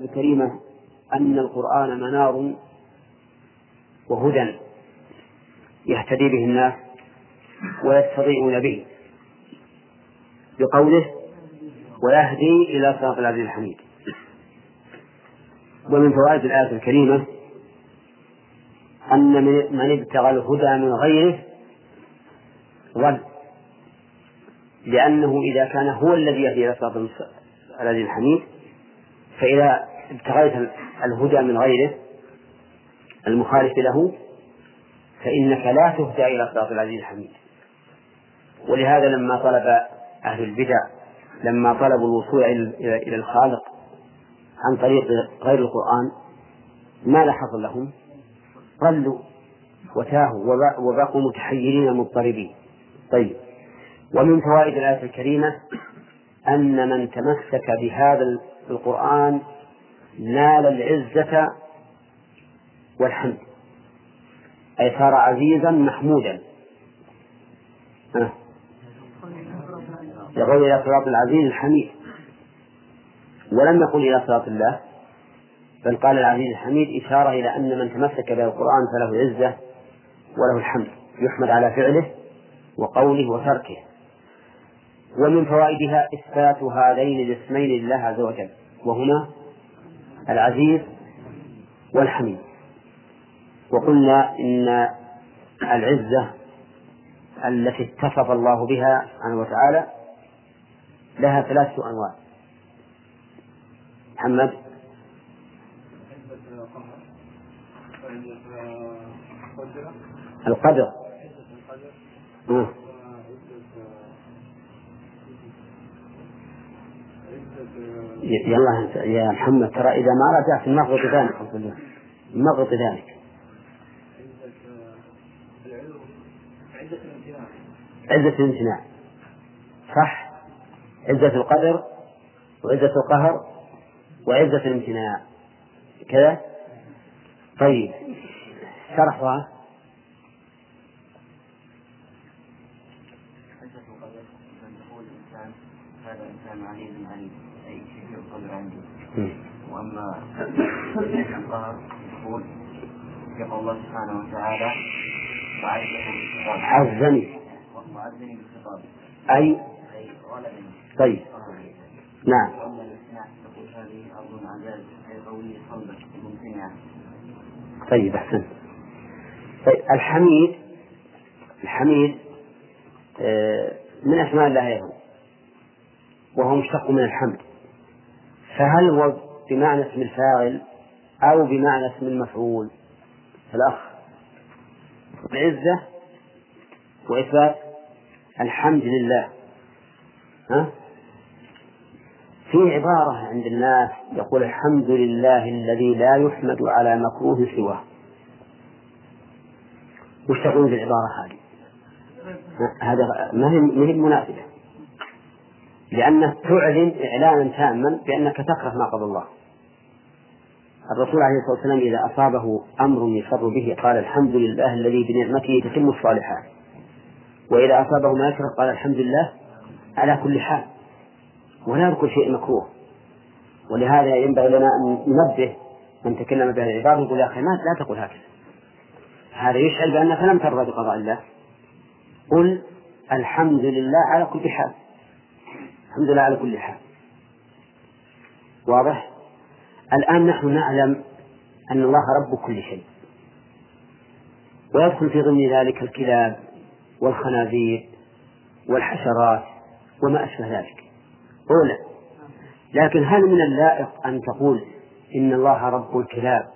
الكريمة أن القرآن منار وهدى يهتدي به الناس ويستضيئون به بقوله ويهدي إلى صراط العزيز الحميد. ومن فوائد الآية الكريمة أن من ابتغى الهدى من غيره ضل لأنه إذا كان هو الذي يهدي إلى صراط العزيز الحميد فإذا ابتغيت الهدى من غيره المخالف له فإنك لا تهدى إلى صراط العزيز الحميد ولهذا لما طلب أهل البدع لما طلبوا الوصول إلى الخالق عن طريق غير القرآن ماذا حصل لهم؟ ضلوا وتاهوا وبقوا متحيرين مضطربين طيب ومن فوائد الآية الكريمة أن من تمسك بهذا القرآن نال العزة والحمد. أي صار عزيزا محمودا. يقول إلى صراط العزيز الحميد. ولم يقل إلى صراط الله بل قال العزيز الحميد إشارة إلى أن من تمسك بالقرآن فله عزة وله الحمد يحمد على فعله وقوله وتركه. ومن فوائدها إثبات هذين الاسمين لله عز وجل. وهما العزيز والحميد. وقلنا إن العزة التي اتصف الله بها سبحانه وتعالى لها ثلاثة أنواع. محمد. القدر. يلا يا محمد ترى إذا ما رجعت نغط ذلك نغط ذلك. عزة الامتناع. صح؟ عزة القدر وعزة القهر وعزة الامتناع. كذا؟ طيب. شرحها هذا إنسان عليم. عليم أي كثير القدر وأما القهر يقول يقول الله سبحانه وتعالى عزني وعزني بالخطاب أي؟ طيب. نعم. طيب أحسنت طيب الحميد الحميد آه، من أسماء الله أيضا وهو مشتق من الحمد. فهل هو بمعنى اسم الفاعل أو بمعنى اسم المفعول؟ الأخ. العزة وإثبات الحمد لله. ها؟ في عبارة عند الناس يقول الحمد لله الذي لا يحمد على مكروه سواه. وش تقول بالعبارة هذه؟ هذا ما هي ما هي مناسبة لأنه تعلن إعلانا تاما بأنك تكره ما قضى الله. الرسول عليه الصلاة والسلام إذا أصابه أمر يسر به قال الحمد لله الذي بنعمته تتم الصالحات. وإذا أصابه ما يكره قال الحمد لله على كل حال. ولا يذكر شيء مكروه. ولهذا ينبغي لنا أن ننبه من تكلم بهذه العبارة يقول يا أخي لا تقول هكذا. هذا يشعر بأنك لم ترضى بقضاء الله. قل الحمد لله على كل حال. الحمد لله على كل حال. واضح؟ الآن نحن نعلم أن الله رب كل شيء. ويدخل في ضمن ذلك الكلاب والخنازير والحشرات وما أشبه ذلك. أولى لكن هل من اللائق أن تقول إن الله رب الكلاب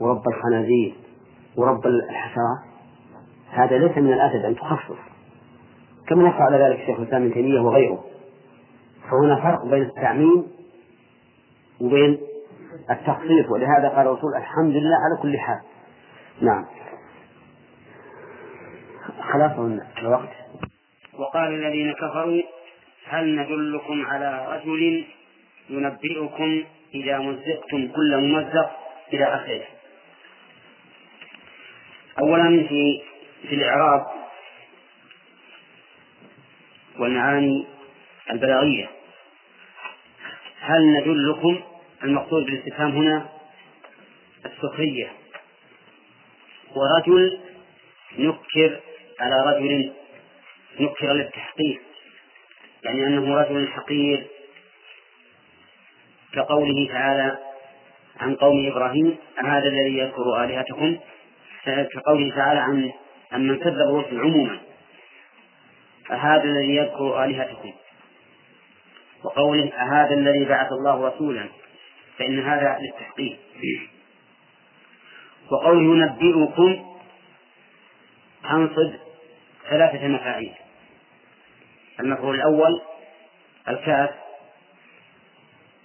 ورب الخنازير ورب الحشرات؟ هذا ليس من الأدب أن تخصص. كما نص على ذلك الشيخ الإسلام ابن تيمية وغيره. فهنا فرق بين التعميم وبين التخصيص ولهذا قال الرسول الحمد لله على كل حال. نعم. خلاص الوقت. وقال الذين كفروا هل ندلكم على رجل ينبئكم إذا مزقتم كل ممزق إلى آخره؟ أولا في في الإعراب والمعاني البلاغية. هل ندلكم المقصود بالاستفهام هنا؟ السخرية. ورجل نكر على رجل نكر للتحقيق. يعني أنه رجل حقير. كقوله تعالى عن قوم إبراهيم هذا الذي يذكر آلهتكم؟ كقوله تعالى عن من كذب الرسل عموما أهذا الذي يذكر آلهتكم؟ وقوله أهذا الذي بعث الله رسولا فإن هذا للتحقيق. وقوله ينبئكم أنصب ثلاثة مفاعيل. المفعول الأول الكاف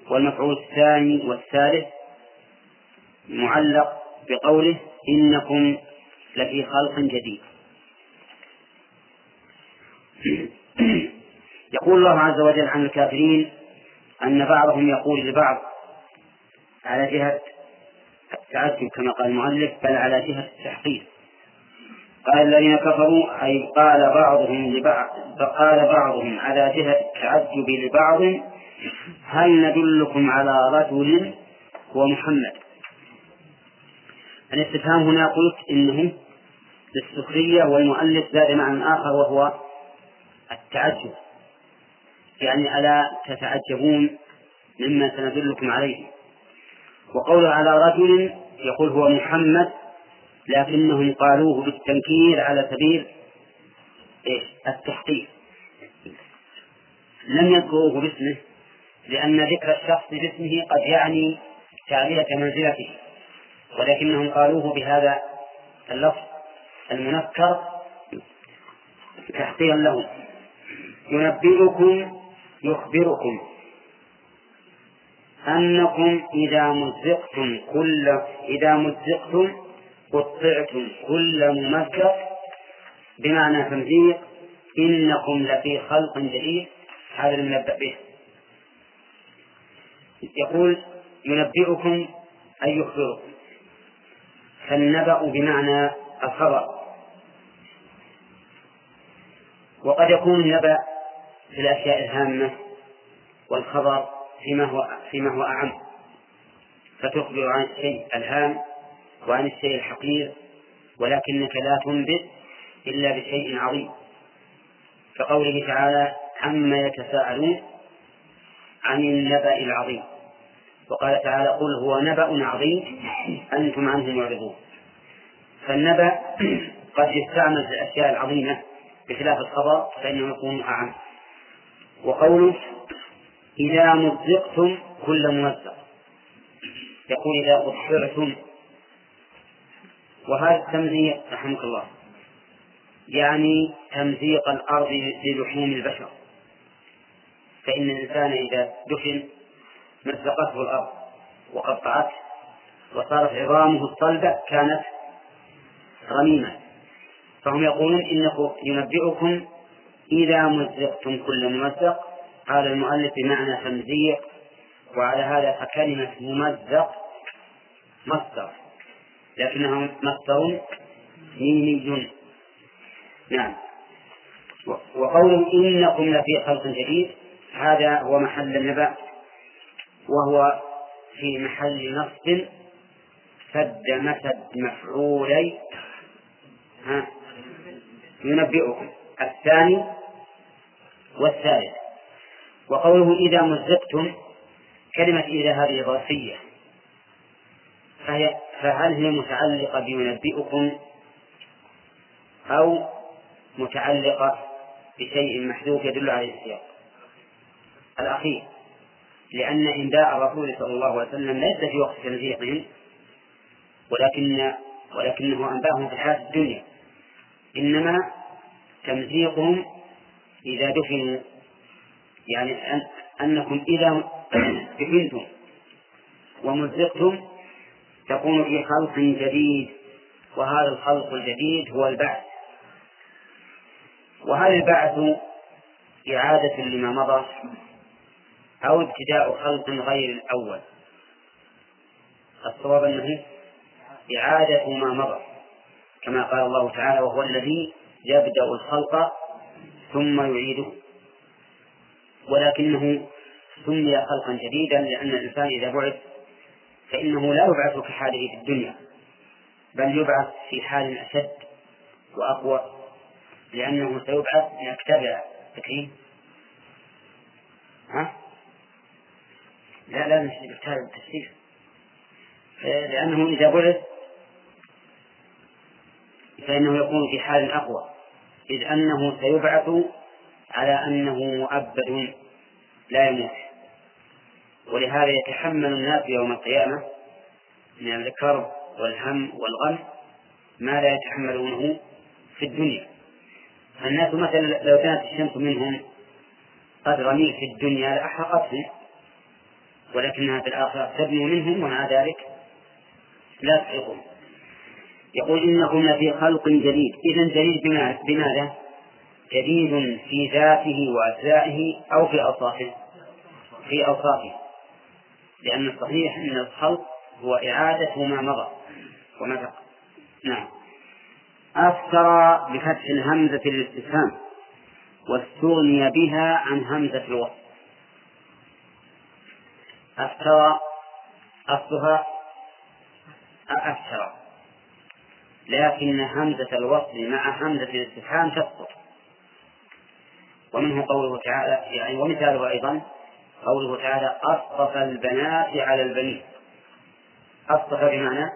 والمفعول الثاني والثالث معلق بقوله إنكم لفي خلق جديد. يقول الله عز وجل عن الكافرين أن بعضهم يقول لبعض على جهة التعجب كما قال المؤلف بل على جهة التحقيق. قال الذين كفروا أي قال بعضهم لبعض قال بعضهم على جهة التعجب لبعض هل ندلكم على رجل هو محمد؟ الاستفهام هنا قلت إنه للسخرية والمؤلف زاد معنى آخر وهو التعجب. يعني ألا تتعجبون مما سندلكم عليه. وقوله على رجل يقول هو محمد لكنهم قالوه بالتنكير على سبيل إيش؟ التحقيق. لم يذكروه باسمه لأن ذكر الشخص باسمه قد يعني تعلية منزلته ولكنهم قالوه بهذا اللفظ المنكر تحقيرا له. ينبئكم يخبركم أنكم إذا مزقتم كل إذا مزقتم قطعتم كل ممزق بمعنى تمزيق إنكم لفي خلق جديد. هذا المنبأ به. يقول ينبئكم أي يخبركم. فالنبأ بمعنى الخبر. وقد يكون النبأ في الأشياء الهامة والخبر فيما هو فيما هو أعم. فتخبر عن الشيء الهام وعن الشيء الحقير ولكنك لا تنبئ إلا بشيء عظيم. كقوله تعالى عما يتساءلون عن النبأ العظيم وقال تعالى قل هو نبأ عظيم أنتم عنه معرضون فالنبأ قد يستعمل في الأشياء العظيمة بخلاف الخبر فإنه يكون أعم. وقوله إذا مزقتم كل ممزق. يقول إذا أبصرتم. وهذا التمزيق رحمك الله يعني تمزيق الأرض للحوم البشر. فإن الإنسان إذا دفن مزقته الأرض وقطعته وصارت عظامه الصلبة كانت رميمة فهم يقولون إنه ينبئكم إذا مزقتم كل ممزق قال المؤلف بمعنى تمزيق وعلى هذا فكلمة ممزق مصدر لكنه مصدر ميمي نعم. وقوله إنكم لفي خلق جديد هذا هو محل النبأ وهو في محل نصب سد مسد مفعولي. ها؟ ينبئكم. الثاني والثالث وقوله إذا مزقتم كلمة إذا هذه ظرفية فهي فهل هي متعلقة بينبئكم أو متعلقة بشيء محذوف يدل على السياق؟ الأخير لأن إنباء الرسول صلى الله عليه وسلم ليس في وقت تنزيقهم ولكن ولكنه أنباهم في الحياة الدنيا إنما تمزيقهم إذا دفنوا. يعني أن أنكم إذا دفنتم ومزقتم تكون في خلق جديد وهذا الخلق الجديد هو البعث. وهل البعث إعادة لما مضى أو ابتداء خلق غير الأول؟ الصواب أنه إعادة ما مضى كما قال الله تعالى وهو الذي يبدأ الخلق ثم يعيده. ولكنه سمي خلقا جديدا لأن الإنسان إذا بعث فإنه لا يبعث كحاله في الدنيا بل يبعث في حال أشد وأقوى لأنه سيبعث ليتبع تكريم ها؟ لا لا مش بالتالي التفسير لأنه إذا بعث فإنه يكون في حال أقوى. إذ أنه سيبعث على أنه مؤبد لا يموت. ولهذا يتحمل الناس يوم القيامة من الكرب والهم والغم ما لا يتحملونه في الدنيا. الناس مثلا لو كانت الشمس منهم قد رميل في الدنيا لأحرقتهم ولكنها في الآخرة تبني منهم ومع ذلك لا تحرقهم. يقول إنكم لفي خلق جديد. إذا جديد بماذا؟ جديد في ذاته وأجزائه أو في أوصافه. في أوصافه. لأن الصحيح أن الخلق هو إعادة ما مضى وما بقى. نعم. أفسر بفتح الهمزة للاستفهام واستغني بها عن همزة الوصف. أفترى أصلها أفترى لكن همزة الوصل مع همزة الاستفهام تسقط ومنه قوله تعالى يعني ومثاله أيضا قوله تعالى أصطفى البنات على البنين. أصطفى بمعنى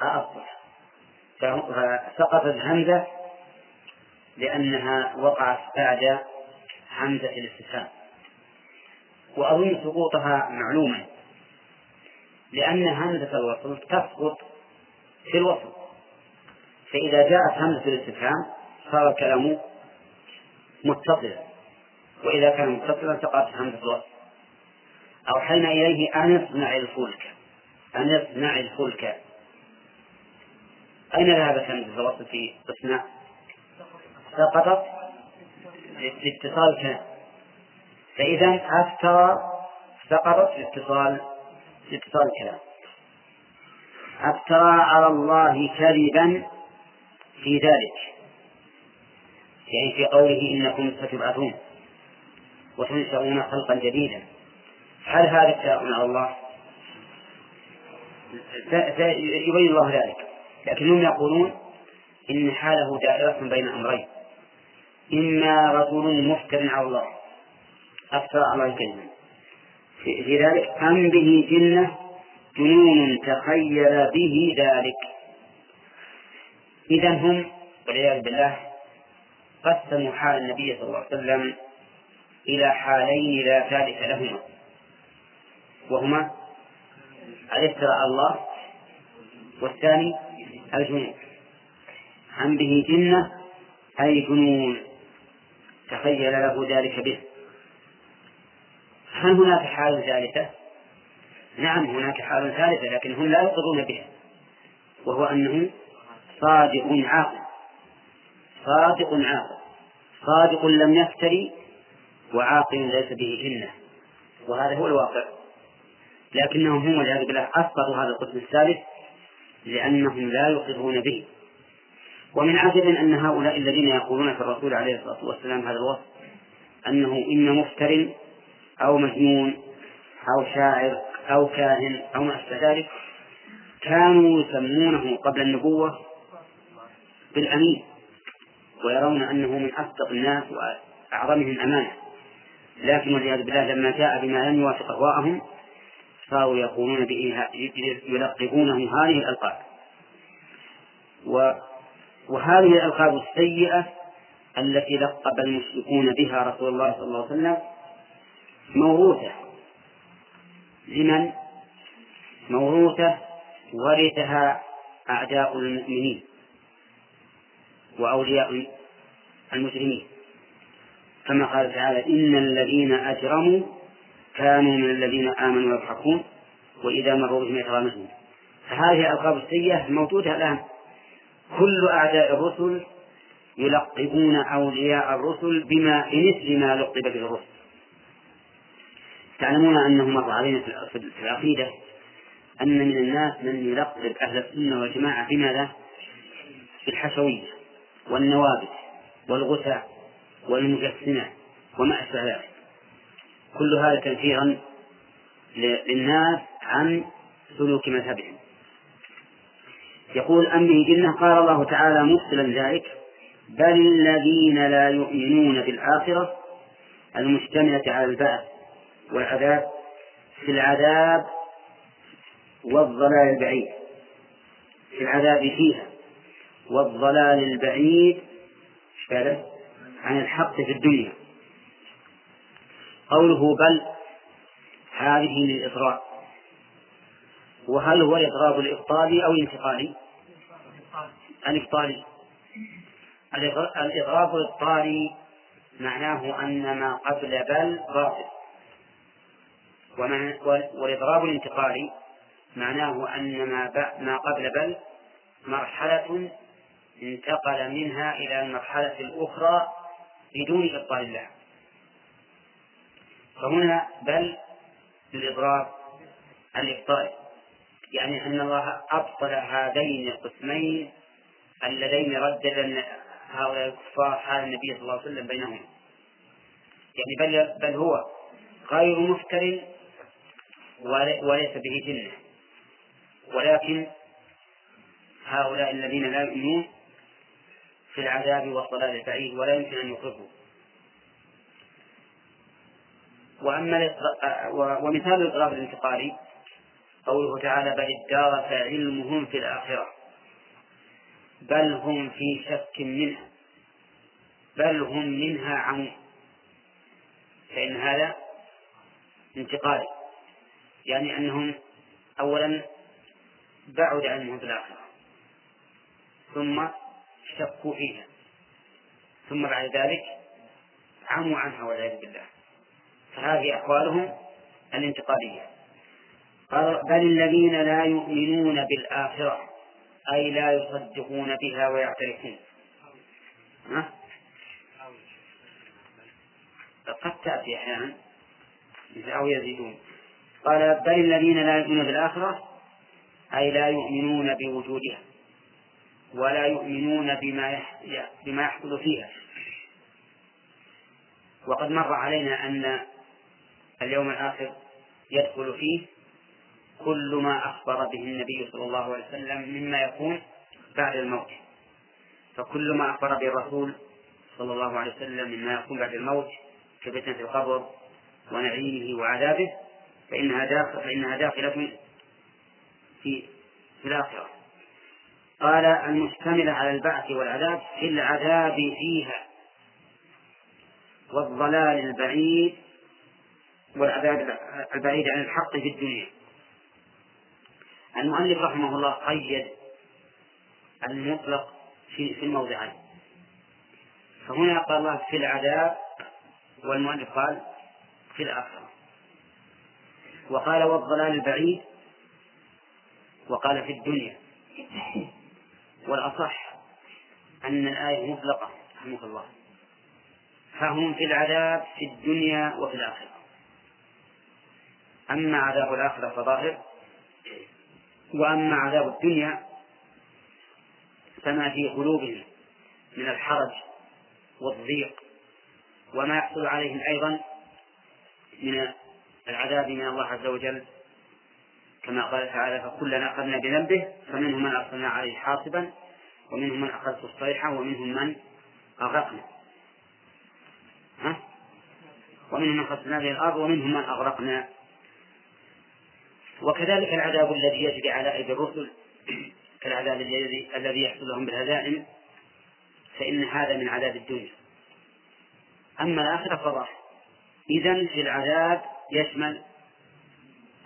أصطفى. فسقطت همزة لأنها وقعت بعد همزة الاستفهام. وأظن سقوطها معلوما لأن همزة الوصل تسقط في الوصل. فإذا جاءت همزة الاستفهام صار الكلام متصلا. وإذا كان متصلا سقطت همزة الوصل أوحينا إليه أن اصنع الفلك أن اصنع الفلك أين ذهبت همزة الوصل في اصنع؟ سقطت. لاتصال كلام فإذا أفترى سقطت لاتصال لاتصال الكلام أفترى على الله كذبا. في ذلك. يعني في قوله إنكم ستبعثون وتنشؤون خلقا جديدا. هل هذا ابتلاء على الله؟ يبين الله ذلك. لكنهم يقولون إن حاله دائرة بين أمرين. إما رجل مفتر على الله أفترى على كلمة في ذلك أم به جنة جنون تخيل به ذلك. إذا هم والعياذ بالله قسموا حال النبي صلى الله عليه وسلم إلى حالين لا ثالث لهما. وهما الافتراء الله والثاني الجنون. عن به جنة أي جنون تخيل له ذلك به. هل هناك حال ثالثة؟ نعم هناك حال ثالثة لكن هم لا يقرون بها. وهو أنه صادق عاقل. صادق عاقل. صادق لم يفتري وعاقل ليس به جنة وهذا هو الواقع. لكنهم هم والعياذ بالله أسقطوا هذا القسم الثالث لأنهم لا يقرون به. ومن عجب أن هؤلاء الذين يقولون في الرسول عليه الصلاة والسلام هذا الوصف أنه إما مفتر أو مجنون أو شاعر أو كاهن أو ما أشبه ذلك كانوا يسمونه قبل النبوة بالأمين ويرون أنه من أصدق الناس وأعظمهم أمانة لكن والعياذ بالله لما جاء بما لم يوافق أهواءهم صاروا يقولون به يلقبونه هذه الألقاب. وهذه الألقاب السيئة التي لقب المشركون بها رسول الله صلى الله عليه وسلم موروثة. لمن؟ موروثة ورثها أعداء المؤمنين. وأولياء المجرمين. كما قال تعالى إن الذين أجرموا كانوا من الذين آمنوا يضحكون وإذا مروا بهم يتغامزون. فهذه الألقاب السيئة موجودة الآن. كل أعداء الرسل يلقبون أولياء الرسل بما بمثل ما لقب به الرسل. تعلمون أنه مر علينا في العقيدة أن من الناس من يلقب أهل السنة والجماعة بماذا؟ بالحشوية. والنوابت والغثاء والمجسمة وما أشبه ذلك كل هذا تنفيرا للناس عن سلوك مذهبهم. يقول أم جنة قال الله تعالى مفصلا ذلك بل الذين لا يؤمنون بالآخرة المشتملة على البعث والعذاب في العذاب والضلال البعيد في العذاب فيها. والضلال البعيد عن الحق في الدنيا. قوله بل هذه للإضراب. وهل هو الإضراب الإبطالي أو الانتقالي؟ الإبطالي. الإضراب الإبطالي معناه أن ما قبل بل باطل والإضراب الانتقالي معناه أن ما ما قبل بل مرحلة انتقل منها إلى المرحلة الأخرى بدون إبطال الله. فهنا بل للإضراب الإبطال. يعني أن الله أبطل هذين القسمين اللذين ردد هؤلاء الكفار حال النبي صلى الله عليه وسلم بينهم. يعني بل بل هو غير مفتر وليس به جنة. ولكن هؤلاء الذين لا يؤمنون في العذاب والضلال البعيد ولا يمكن أن يخرجوا وأما ومثال الإضراب الانتقالي قوله تعالى بل ادارك علمهم في الآخرة بل هم في شك منها بل هم منها عمون فإن هذا انتقالي يعني أنهم أولا بعد علمهم في الآخرة ثم شكوا فيها ثم بعد ذلك عموا عنها والعياذ بالله. فهذه أحوالهم الانتقالية. قال بل الذين لا يؤمنون بالآخرة أي لا يصدقون بها ويعترفون؟ قد تأتي أحيانا أو يزيدون. قال بل الذين لا يؤمنون بالآخرة أي لا يؤمنون بوجودها. ولا يؤمنون بما بما يحصل فيها. وقد مر علينا أن اليوم الآخر يدخل فيه كل ما أخبر به النبي صلى الله عليه وسلم مما يكون بعد الموت. فكل ما أخبر به الرسول صلى الله عليه وسلم مما يكون بعد الموت كفتنة القبر ونعيمه وعذابه فإنها داخل فإنها داخلة في في الآخرة. قال المشتملة على البعث والعذاب في العذاب فيها والضلال البعيد والعذاب البعيد عن الحق في الدنيا. المؤلف رحمه الله قيد المطلق في في الموضعين. فهنا قال الله في العذاب والمؤلف قال في الآخرة. وقال والضلال البعيد وقال في الدنيا. والأصح أن الآية مطلقة رحمه الله. فهم في العذاب في الدنيا وفي الآخرة. أما عذاب الآخرة فظاهر وأما عذاب الدنيا فما في قلوبهم من الحرج والضيق وما يحصل عليهم أيضا من العذاب من الله عز وجل كما قال تعالى فكلنا أخذنا بذنبه فمنهم من أرسلنا عليه حاصبا ومنهم من أخذته الصيحة ومنهم من أغرقنا. ها؟ ومنهم من خسفنا به الأرض ومنهم من أغرقنا. وكذلك العذاب الذي يجري على أيدي الرسل كالعذاب الذي يحصل لهم بالهزائم فإن هذا من عذاب الدنيا. أما الآخرة فضح. إذا في العذاب يشمل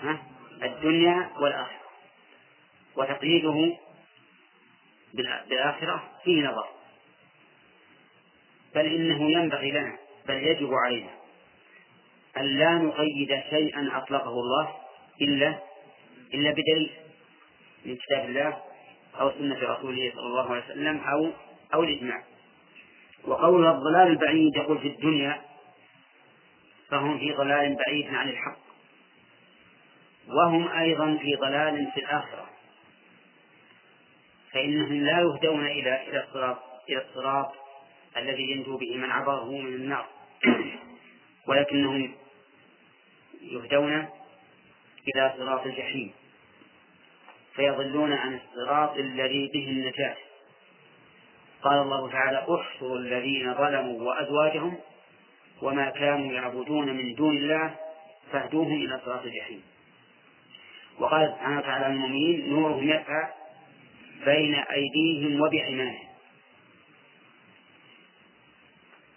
ها؟ الدنيا والآخرة. وتقييده بالآخرة فيه نظر. بل إنه ينبغي لنا بل يجب علينا أن لا نقيد شيئا أطلقه الله إلا إلا بدليل من كتاب الله أو سنة رسوله صلى الله عليه وسلم أو أو الإجماع. وقول الضلال البعيد يقول في الدنيا فهم في ضلال بعيد عن الحق. وهم أيضا في ضلال في الآخرة. فإنهم لا يهدون إلى إلى الصراط إلى الصراط الذي ينجو به من عبره من النار. ولكنهم يهدون إلى صراط الجحيم. فيضلون عن الصراط الذي به النجاة. قال الله تعالى أحشروا الذين ظلموا وأزواجهم وما كانوا يعبدون من دون الله فاهدوهم إلى صراط الجحيم. وقال سبحانه وتعالى المؤمنين نورهم يسعى بين أيديهم وبأيمانهم.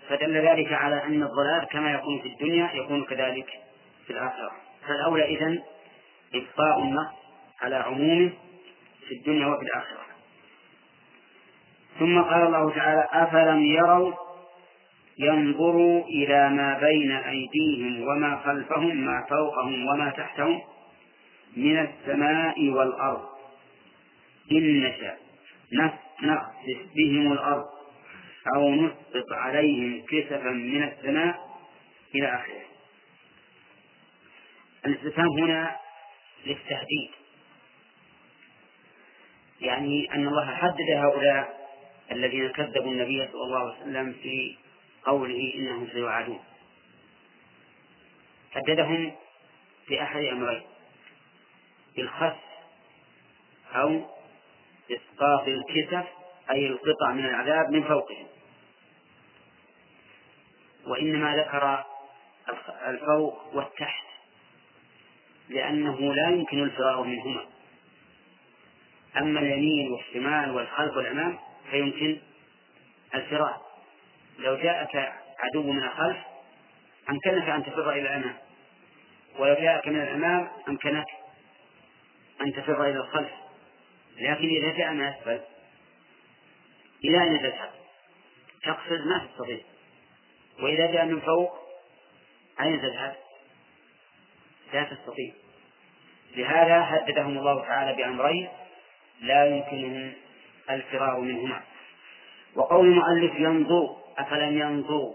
فدل ذلك على أن الضلال كما يكون في الدنيا يكون كذلك في الآخرة. فالأولى إذن إبقاء النص على عمومه في الدنيا وفي الآخرة. ثم قال الله تعالى أفلم يروا ينظروا إلى ما بين أيديهم وما خلفهم ما فوقهم وما تحتهم؟ من السماء والأرض. إن نشأ نخسف بهم الأرض. أو نسقط عليهم كسفا من السماء إلى آخره. الاستفهام هنا للتهديد. يعني أن الله حدد هؤلاء الذين كذبوا النبي صلى الله عليه وسلم في قوله إنهم سيوعدون. حددهم بأحد أمرين. بالخس أو إسقاط الكسف أي القطع من العذاب من فوقهم. وإنما ذكر الفوق والتحت لأنه لا يمكن الفرار منهما. أما اليمين والشمال والخلف والأمام فيمكن الفرار لو جاءك عدو من الخلف أمكنك أن تفر إلى الأمام. ولو جاءك من الأمام أمكنك أن تفر إلى الخلف. لكن إذا جاء من أسفل إلى أين تذهب؟ تقصد ما تستطيع وإذا جاء من فوق أين تذهب؟ لا تستطيع. لهذا هددهم الله تعالى بأمرين لا يمكنهم الفرار منهما. وقول المؤلف ينظر أفلم ينظروا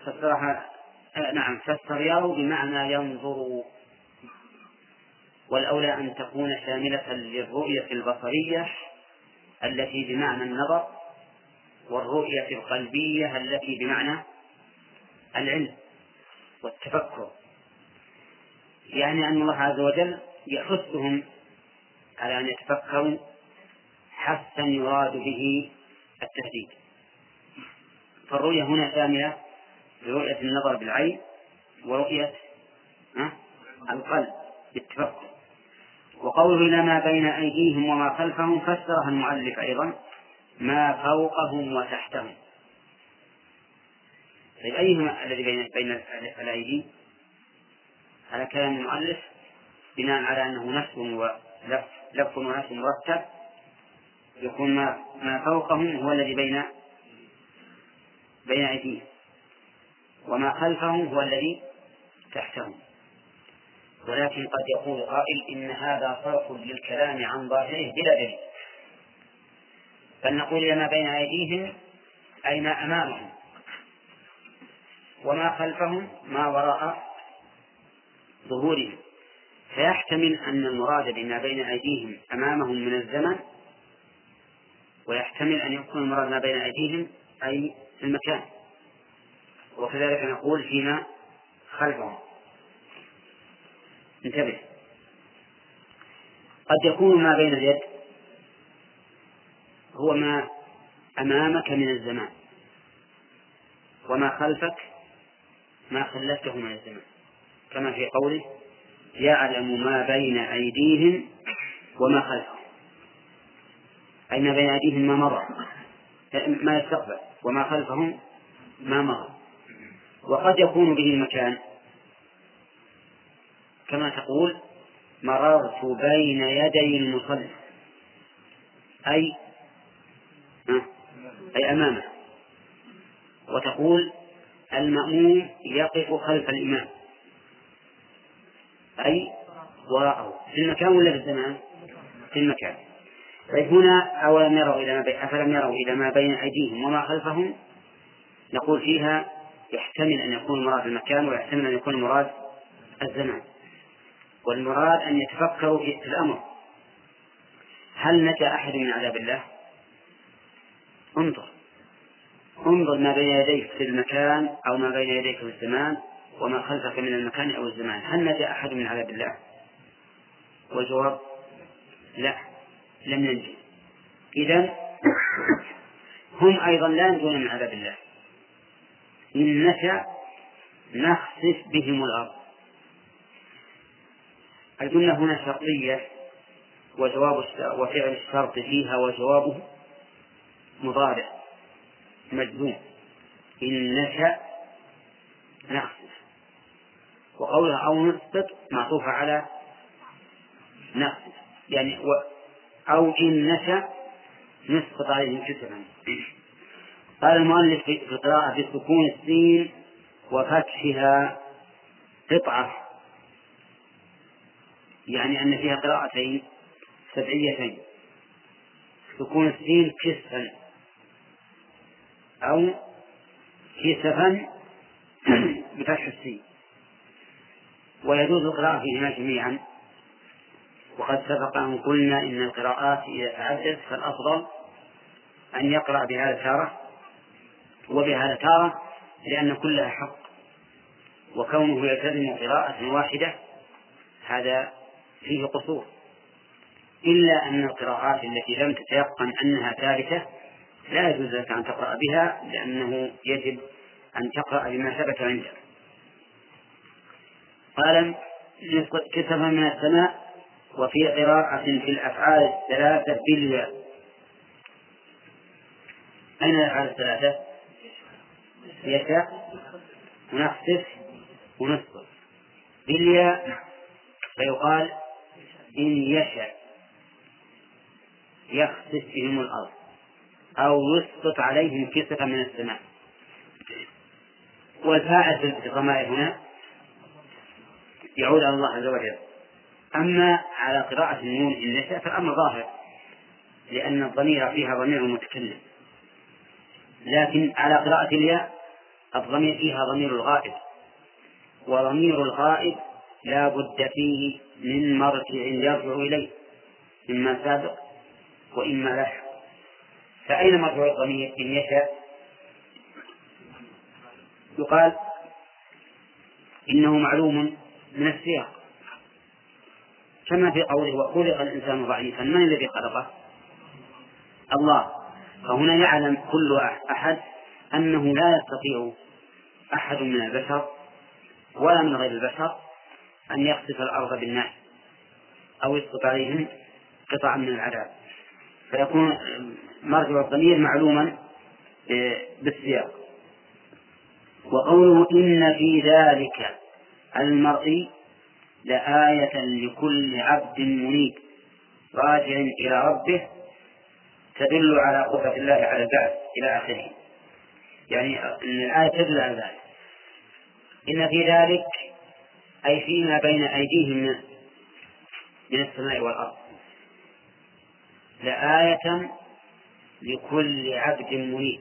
فسرها آه نعم فسر بمعنى ينظروا والأولى أن تكون شاملة للرؤية البصرية التي بمعنى النظر والرؤية القلبية التي بمعنى العلم والتفكر. يعني أن الله عز وجل يحثهم على أن يتفكروا حثا يراد به التهديد. فالرؤية هنا شاملة لرؤية النظر بالعين ورؤية القلب بالتفكر. وقوله إلى ما بين أيديهم وما خلفهم فسرها المؤلف أيضا ما فوقهم وتحتهم. طيب أيهما الذي بين بين الأيدي؟ على كلام المؤلف بناء على أنه نفس ولف لف ونفس مرتب يكون ما ما فوقهم هو الذي بين بين أيديهم وما خلفهم هو الذي تحتهم. ولكن قد يقول قائل إن هذا صرف للكلام عن ظاهره بلا دليل. بل نقول ما بين أيديهم أي ما أمامهم وما خلفهم ما وراء ظهورهم. فيحتمل أن المراد بما بين أيديهم أمامهم من الزمن ويحتمل أن يكون المراد ما بين أيديهم أي المكان. وكذلك نقول فيما خلفهم. انتبه. قد يكون ما بين اليد هو ما أمامك من الزمان وما خلفك ما خلفته من الزمان. كما في قوله يعلم ما بين أيديهم وما خلفهم. أي ما بين أيديهم ما مضى ما يستقبل. وما خلفهم ما مضى وقد يكون به المكان كما تقول مررت بين يدي المصلي. أي أي أمامه. وتقول المأموم يقف خلف الإمام. أي وراءه. في المكان ولا في الزمان؟ في المكان. طيب هنا أولم يروا إلى ما بي... أفلم يروا إلى ما بين أيديهم وما خلفهم؟ نقول فيها يحتمل أن يكون المراد المكان ويحتمل أن يكون المراد الزمان. والمراد أن يتفكروا في الأمر. هل نجا أحد من عذاب الله؟ انظر. انظر ما بين يديك في المكان أو ما بين يديك في الزمان وما خلفك من المكان أو الزمان. هل نجا أحد من عذاب الله؟ والجواب لا لم ينجو إذا هم أيضا لا ينجون من عذاب الله. إن نشأ نخسف بهم الأرض. الجملة هنا شرطية وجواب وفعل الشرط فيها وجوابه مضارع مجزوم. إن نشأ نخسف وقولها أو نسقط معطوفة على نخسف يعني و أو إن نشأ نسقط عليهم كسرا قال المؤلف في القراءة بسكون السين وفتحها قطعة. يعني أن فيها قراءتين سبعيتين. سكون السين كسفا. أو كسفا بفتح السين. ويجوز القراءة فيهما جميعا. وقد سبق أن قلنا إن القراءات إذا تعدت فالأفضل أن يقرأ بهذا تارة وبهذا تارة لأن كلها حق. وكونه يلتزم قراءة واحدة هذا فيه قصور. إلا أن القراءات التي لم تتيقن أنها ثابتة لا يجوز لك أن تقرأ بها لأنه يجب أن تقرأ بما ثبت عندك. قال كسفا من السماء وفي قراءة في الأفعال الثلاثة بالياء. أين الأفعال الثلاثة؟ يشاء ونخسف ونسقط بالياء فيقال إن يشاء يخسف بهم الأرض أو يسقط عليهم كسفا من السماء. والفاعل في الضمائر هنا يعود على الله عز وجل. أما على قراءة النون إن نشأ فالأمر ظاهر لأن الضمير فيها ضمير المتكلم لكن على قراءة الياء الضمير فيها ضمير الغائب. وضمير الغائب لا بد فيه من مرجع يرجع إليه إما سابق وإما لاحق فأين مرجع الضمير إن يشاء؟ يقال إنه معلوم من السياق. كما في قوله وخلق الإنسان ضعيفا من الذي خلقه؟ الله. فهنا يعلم كل أحد أنه لا يستطيع أحد من البشر ولا من غير البشر أن يخسف الأرض بالناس أو يسقط عليهم قطعا من العذاب. فيكون مرجع الضمير معلوما بالسياق. وقوله إن في ذلك المرئي لآية لكل عبد منيب راجع إلى ربه تدل على قدرة الله على البعث إلى آخره. يعني أن الآية تدل على ذلك. إن في ذلك أي فيما بين أيديهم من السماء والأرض. لآية لكل عبد منيب.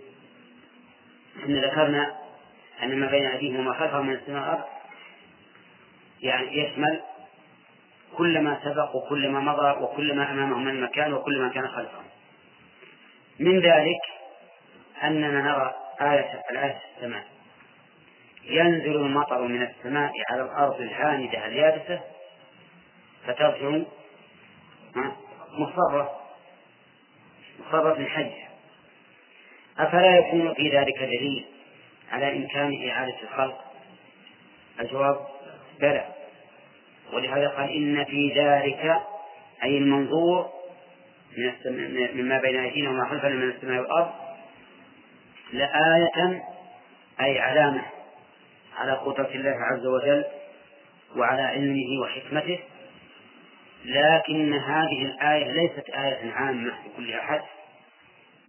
إحنا ذكرنا أن ما بين أيديهم وما خلفهم من السماء والأرض يعني يشمل كل ما سبق وكل ما مضى وكل ما أمامهم من المكان وكل ما كان خلفهم. من ذلك أننا نرى آية الآية السماء ينزل المطر من السماء على الأرض الهامدة اليابسة فترجع مصرة مصرة حية أفلا يكون في ذلك دليل على إمكان إعادة الخلق؟ الجواب بلى. ولهذا قال إن في ذلك أي المنظور من مما بين أيدينا وما خلفنا من السماء والأرض لآية أي علامة على قدرة الله عز وجل وعلى علمه وحكمته لكن هذه الآية ليست آية عامة لكل أحد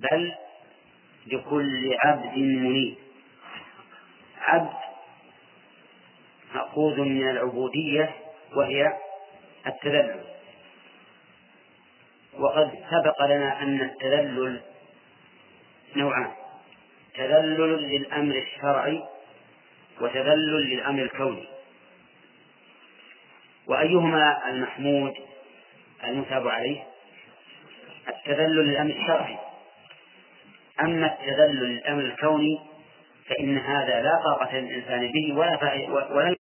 بل لكل عبد منيب. عبد مأخوذ من العبودية وهي التذلل. وقد سبق لنا أن التذلل نوعان تذلل للأمر الشرعي وتذلل للأمر الكوني. وأيهما المحمود المثاب عليه؟ التذلل للأمر الشرعي. أما التذلل للأمر الكوني فإن هذا لا طاقة للإنسان به ولا ولا